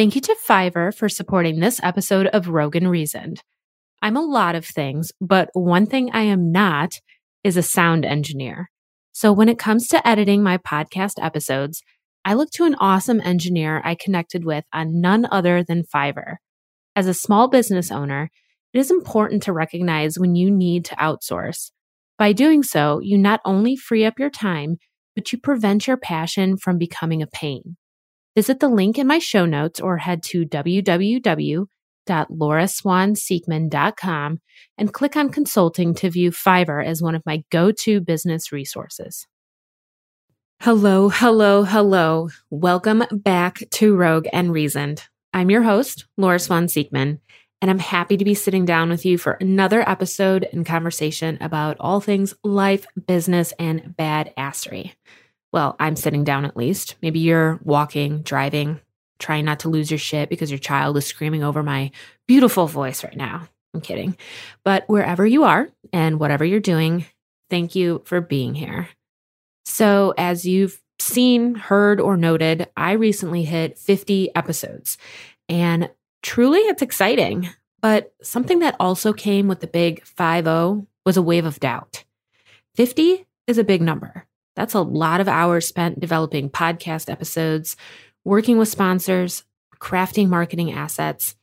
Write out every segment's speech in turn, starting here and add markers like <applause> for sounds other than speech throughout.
Thank you to Fiverr for supporting this episode of Rogue and Reasoned. I'm a lot of things, but one thing I am not is a sound engineer. So when it comes to editing my podcast episodes, I look to an awesome engineer I connected with on none other than Fiverr. As a small business owner, it is important to recognize when you need to outsource. By doing so, you not only free up your time, but you prevent your passion from becoming a pain. Visit the link in my show notes or head to www.lauraswanseekman.com and click on consulting to view Fiverr as one of my go-to business resources. Hello, hello, hello. Welcome back to Rogue and Reasoned. I'm your host, Laura Swan Siekman, and I'm happy to be sitting down with you for another episode and conversation about all things life, business, and badassery. Well, I'm sitting down at least. Maybe you're walking, driving, trying not to lose your shit because your child is screaming over my beautiful voice right now. I'm kidding. But wherever you are and whatever you're doing, thank you for being here. So, as you've seen, heard, or noted, I recently hit 50 episodes. And truly, it's exciting. But something that also came with the big 5 0 was a wave of doubt. 50 is a big number. That's a lot of hours spent developing podcast episodes, working with sponsors, crafting marketing assets,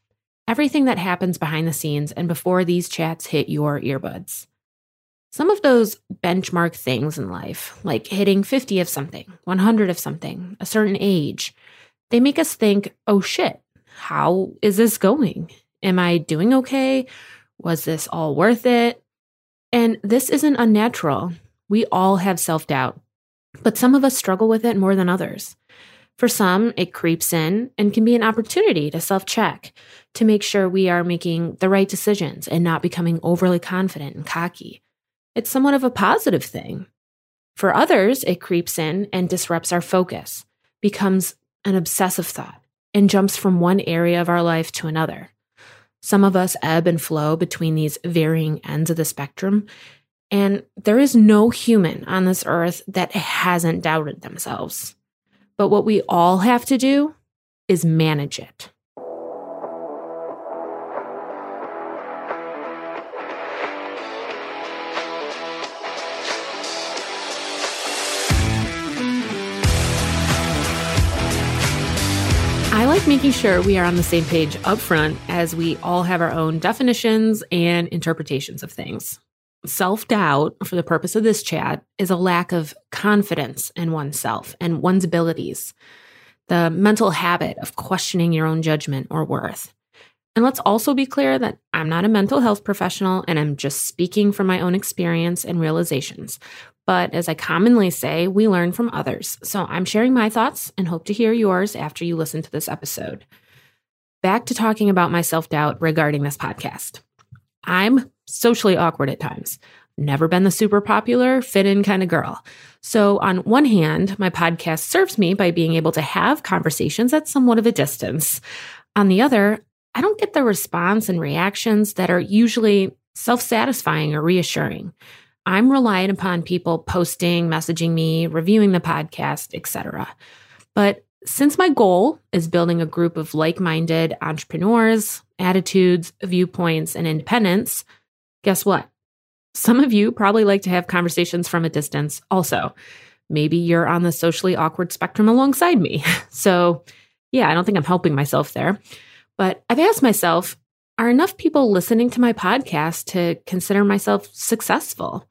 everything that happens behind the scenes and before these chats hit your earbuds. Some of those benchmark things in life, like hitting 50 of something, 100 of something, a certain age, they make us think, oh shit, how is this going? Am I doing okay? Was this all worth it? And this isn't unnatural. We all have self doubt but some of us struggle with it more than others. For some, it creeps in and can be an opportunity to self check to make sure we are making the right decisions and not becoming overly confident and cocky. It's somewhat of a positive thing. For others, it creeps in and disrupts our focus, becomes an obsessive thought, and jumps from one area of our life to another. Some of us ebb and flow between these varying ends of the spectrum, and there is no human on this earth that hasn't doubted themselves. But what we all have to do is manage it. I like making sure we are on the same page up front as we all have our own definitions and interpretations of things. Self doubt, for the purpose of this chat, is a lack of confidence in oneself and one's abilities, the mental habit of questioning your own judgment or worth. And let's also be clear that I'm not a mental health professional and I'm just speaking from my own experience and realizations. But as I commonly say, we learn from others. So I'm sharing my thoughts and hope to hear yours after you listen to this episode. Back to talking about my self doubt regarding this podcast. I'm socially awkward at times. Never been the super popular, fit in kind of girl. So, on one hand, my podcast serves me by being able to have conversations at somewhat of a distance. On the other, I don't get the response and reactions that are usually self satisfying or reassuring. I'm reliant upon people posting, messaging me, reviewing the podcast, etc. But since my goal is building a group of like minded entrepreneurs, attitudes, viewpoints, and independence, guess what? Some of you probably like to have conversations from a distance also. Maybe you're on the socially awkward spectrum alongside me. <laughs> So, yeah, I don't think I'm helping myself there. But I've asked myself are enough people listening to my podcast to consider myself successful?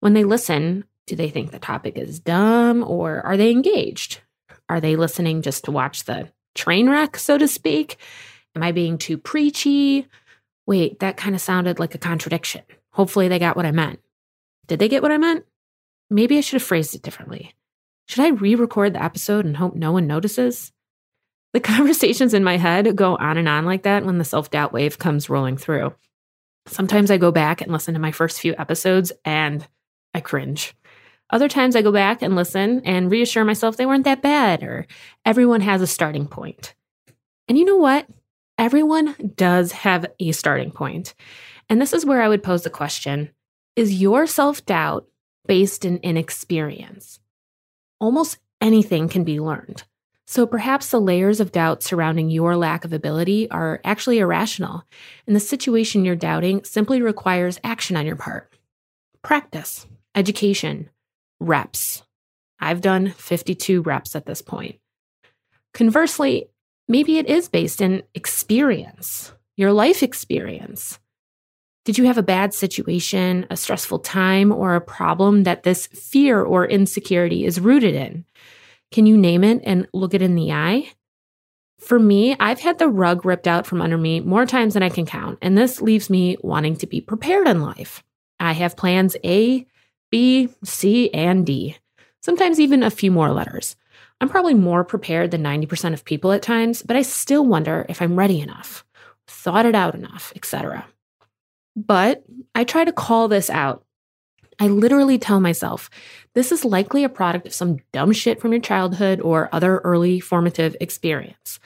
When they listen, do they think the topic is dumb or are they engaged? Are they listening just to watch the train wreck, so to speak? Am I being too preachy? Wait, that kind of sounded like a contradiction. Hopefully, they got what I meant. Did they get what I meant? Maybe I should have phrased it differently. Should I re record the episode and hope no one notices? The <laughs> conversations in my head go on and on like that when the self doubt wave comes rolling through. Sometimes I go back and listen to my first few episodes and I cringe. Other times I go back and listen and reassure myself they weren't that bad or everyone has a starting point. And you know what? Everyone does have a starting point. And this is where I would pose the question Is your self doubt based in inexperience? Almost anything can be learned. So perhaps the layers of doubt surrounding your lack of ability are actually irrational, and the situation you're doubting simply requires action on your part. Practice, education, reps. I've done 52 reps at this point. Conversely, maybe it is based in experience, your life experience. Did you have a bad situation, a stressful time, or a problem that this fear or insecurity is rooted in? Can you name it and look it in the eye? For me, I've had the rug ripped out from under me more times than I can count, and this leaves me wanting to be prepared in life. I have plans A, B, C, and D, sometimes even a few more letters. I'm probably more prepared than 90% of people at times, but I still wonder if I'm ready enough, thought it out enough, etc. But I try to call this out. I literally tell myself this is likely a product of some dumb shit from your childhood or other early formative experience.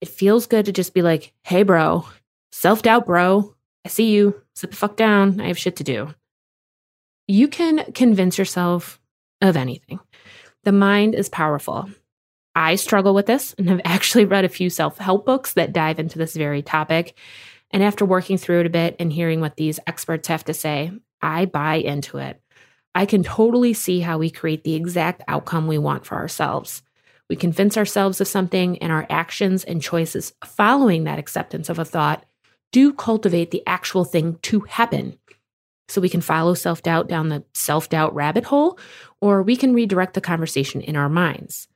It feels good to just be like, hey, bro, self doubt, bro. I see you. Sit the fuck down. I have shit to do. You can convince yourself of anything. The mind is powerful. I struggle with this and have <laughs> actually read a few self help books that dive into this very topic. And after working through it a bit and hearing what these experts have to say, I buy into it. I can totally see how we create the exact outcome we want for ourselves. We convince ourselves of something, and our actions and choices following that acceptance of a thought do cultivate the actual thing to happen. So we can follow self doubt down the self doubt rabbit hole, or we can redirect the conversation in our minds.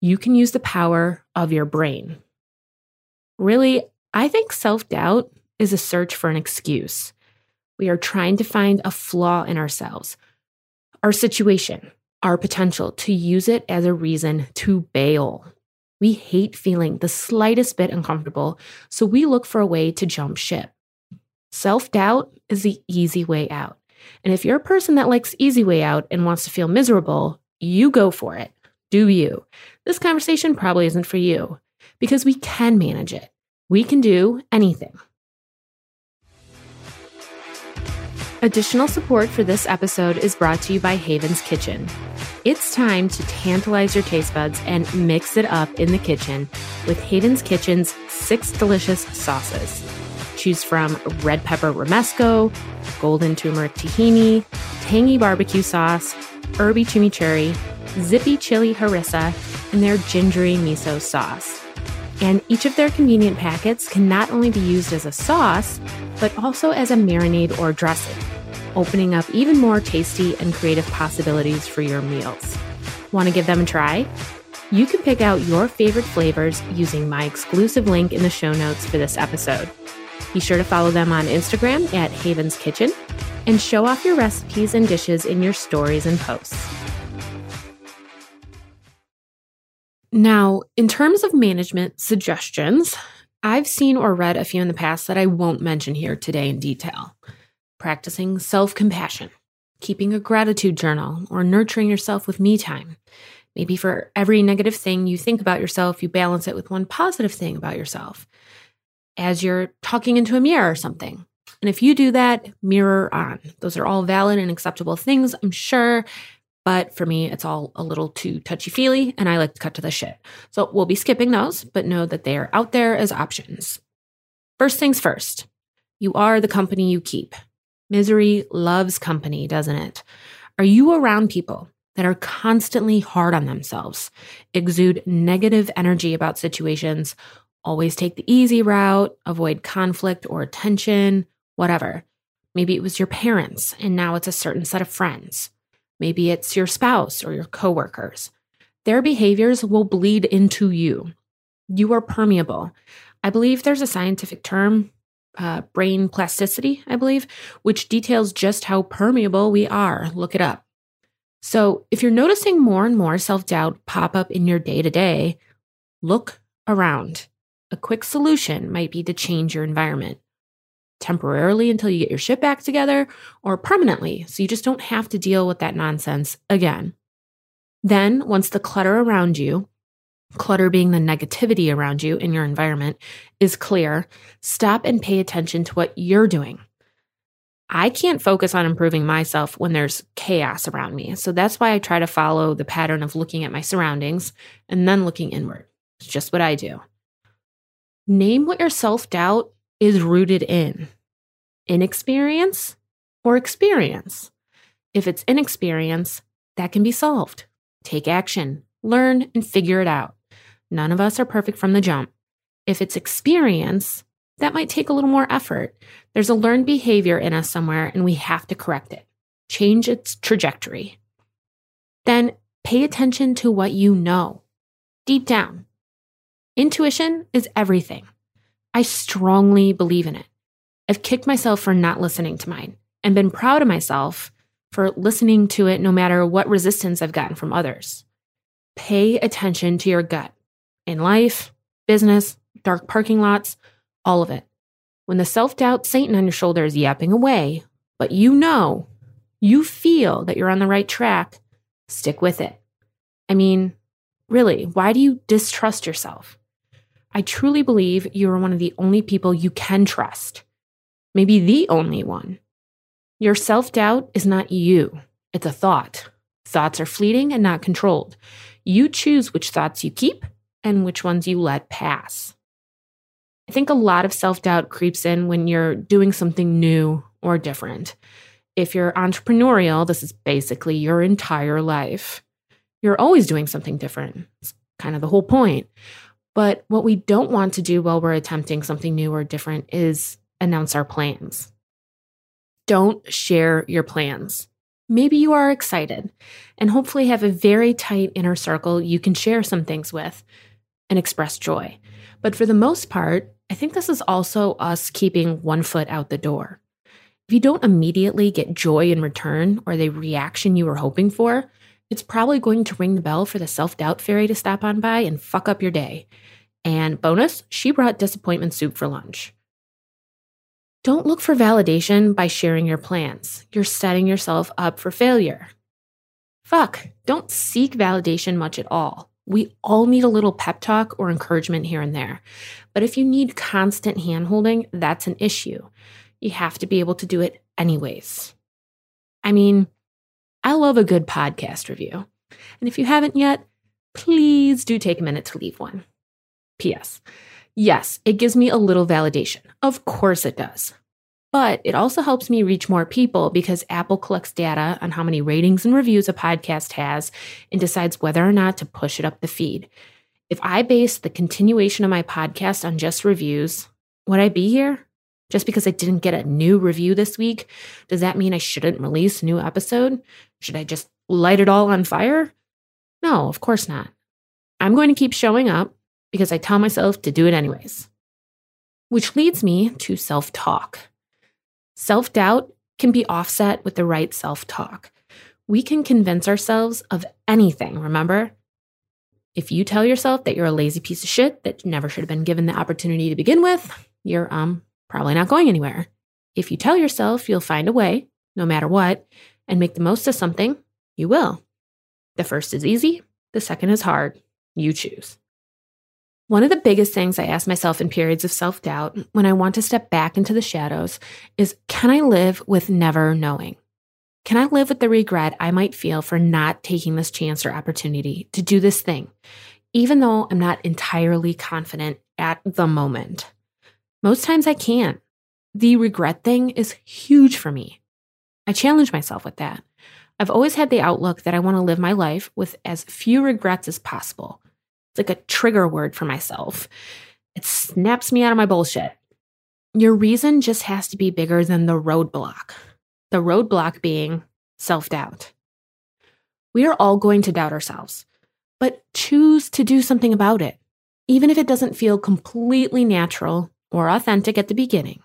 You can use the power of your brain. Really, I think self doubt is a search for an excuse. We are trying to find a flaw in ourselves, our situation, our potential to use it as a reason to bail. We hate feeling the slightest bit uncomfortable, so we look for a way to jump ship. Self doubt is the easy way out. And if you're a person that likes easy way out and wants to feel miserable, you go for it. Do you? This conversation probably isn't for you because we can manage it. We can do anything. Additional support for this episode is brought to you by Haven's Kitchen. It's time to tantalize your taste buds and mix it up in the kitchen with Haven's Kitchen's six delicious sauces. Choose from red pepper romesco, golden turmeric tahini, tangy barbecue sauce, herby chimichurri, zippy chili harissa, and their gingery miso sauce. And each of their convenient packets can not only be used as a sauce, but also as a marinade or dressing, opening up even more tasty and creative possibilities for your meals. Want to give them a try? You can pick out your favorite flavors using my exclusive link in the show notes for this episode. Be sure to follow them on Instagram at Haven's Kitchen and show off your recipes and dishes in your stories and posts. Now, in terms of management suggestions, I've seen or read a few in the past that I won't mention here today in detail. Practicing self compassion, keeping a gratitude journal, or nurturing yourself with me time. Maybe for every negative thing you think about yourself, you balance it with one positive thing about yourself as you're talking into a mirror or something. And if you do that, mirror on. Those are all valid and acceptable things, I'm sure. But for me, it's all a little too touchy feely, and I like to cut to the shit. So we'll be skipping those, but know that they are out there as options. First things first, you are the company you keep. Misery loves company, doesn't it? Are you around people that are constantly hard on themselves, exude negative energy about situations, always take the easy route, avoid conflict or tension, whatever? Maybe it was your parents, and now it's a certain set of friends. Maybe it's your spouse or your coworkers. Their behaviors will bleed into you. You are permeable. I believe there's a scientific term, uh, brain plasticity, I believe, which details just how permeable we are. Look it up. So, if you're noticing more and more self doubt pop up in your day to day, look around. A quick solution might be to change your environment temporarily until you get your shit back together or permanently so you just don't have to deal with that nonsense again. Then, once the clutter around you, clutter being the negativity around you in your environment, is clear, stop and pay attention to what you're doing. I can't focus on improving myself when there's chaos around me. So that's why I try to follow the pattern of looking at my surroundings and then looking inward. It's just what I do. Name what your self doubt is rooted in inexperience or experience. If it's inexperience, that can be solved. Take action, learn, and figure it out. None of us are perfect from the jump. If it's experience, that might take a little more effort. There's a learned behavior in us somewhere, and we have to correct it, change its trajectory. Then pay attention to what you know deep down. Intuition is everything. I strongly believe in it. I've kicked myself for not listening to mine and been proud of myself for listening to it no matter what resistance I've gotten from others. Pay attention to your gut in life, business, dark parking lots, all of it. When the self doubt Satan on your shoulder is yapping away, but you know, you feel that you're on the right track, stick with it. I mean, really, why do you distrust yourself? I truly believe you are one of the only people you can trust, maybe the only one. Your self doubt is not you, it's a thought. Thoughts are fleeting and not controlled. You choose which thoughts you keep and which ones you let pass. I think a lot of self doubt creeps in when you're doing something new or different. If you're entrepreneurial, this is basically your entire life. You're always doing something different. It's kind of the whole point. But what we don't want to do while we're attempting something new or different is announce our plans. Don't share your plans. Maybe you are excited and hopefully have a very tight inner circle you can share some things with and express joy. But for the most part, I think this is also us keeping one foot out the door. If you don't immediately get joy in return or the reaction you were hoping for, it's probably going to ring the bell for the self doubt fairy to stop on by and fuck up your day. And bonus, she brought disappointment soup for lunch. Don't look for validation by sharing your plans. You're setting yourself up for failure. Fuck, don't seek validation much at all. We all need a little pep talk or encouragement here and there. But if you need constant handholding, that's an issue. You have to be able to do it anyways. I mean, I love a good podcast review. And if you haven't yet, please do take a minute to leave one. P.S. Yes, it gives me a little validation. Of course it does. But it also helps me reach more people because Apple collects data on how many ratings and reviews a podcast has and decides whether or not to push it up the feed. If I based the continuation of my podcast on just reviews, would I be here? Just because I didn't get a new review this week, does that mean I shouldn't release a new episode? Should I just light it all on fire? No, of course not. I'm going to keep showing up because I tell myself to do it anyways. Which leads me to self talk. Self doubt can be offset with the right self talk. We can convince ourselves of anything, remember? If you tell yourself that you're a lazy piece of shit that never should have been given the opportunity to begin with, you're um probably not going anywhere. If you tell yourself you'll find a way, no matter what, and make the most of something, you will. The first is easy, the second is hard. You choose. One of the biggest things I ask myself in periods of self doubt when I want to step back into the shadows is can I live with never knowing? Can I live with the regret I might feel for not taking this chance or opportunity to do this thing, even though I'm not entirely confident at the moment? Most times I can't. The regret thing is huge for me. I challenge myself with that. I've always had the outlook that I want to live my life with as few regrets as possible it's like a trigger word for myself. It snaps me out of my bullshit. Your reason just has to be bigger than the roadblock. The roadblock being self doubt. We are all going to doubt ourselves, but choose to do something about it, even if it doesn't feel completely natural or authentic at the beginning.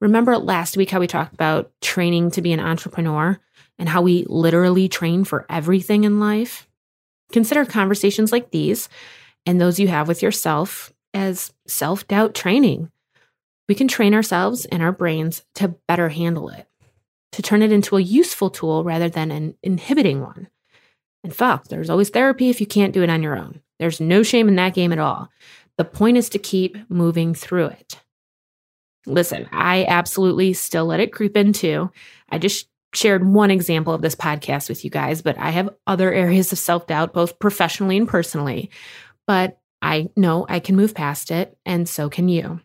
Remember last week how we talked about training to be an entrepreneur and how we literally train for everything in life? Consider conversations like these and those you have with yourself as self doubt training. We can train ourselves and our brains to better handle it, to turn it into a useful tool rather than an inhibiting one. In fact, there's always therapy if you can't do it on your own. There's no shame in that game at all. The point is to keep moving through it. Listen, I absolutely still let it creep in too. I just shared one example of this podcast with you guys, but I have other areas of self doubt, both professionally and personally. But I know I can move past it, and so can you.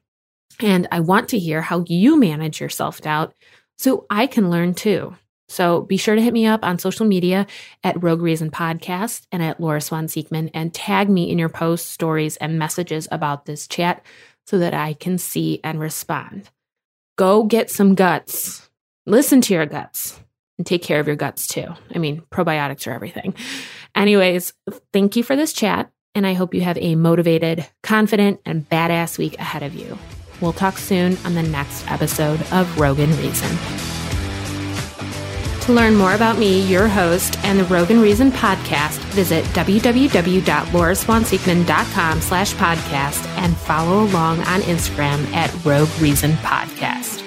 And I want to hear how you manage your self doubt so I can learn too. So be sure to hit me up on social media at Rogue Reason Podcast and at Laura Swan Siekman and tag me in your posts, stories, and messages about this chat so that I can see and respond. Go get some guts. Listen to your guts and take care of your guts too. I mean, probiotics are everything. Anyways, thank you for this chat, and I hope you have a motivated, confident, and badass week ahead of you. We'll talk soon on the next episode of Rogue and Reason. To learn more about me, your host, and the Rogue and Reason podcast, visit www.lauraswanseekman.com slash podcast and follow along on Instagram at Rogue Reason Podcast.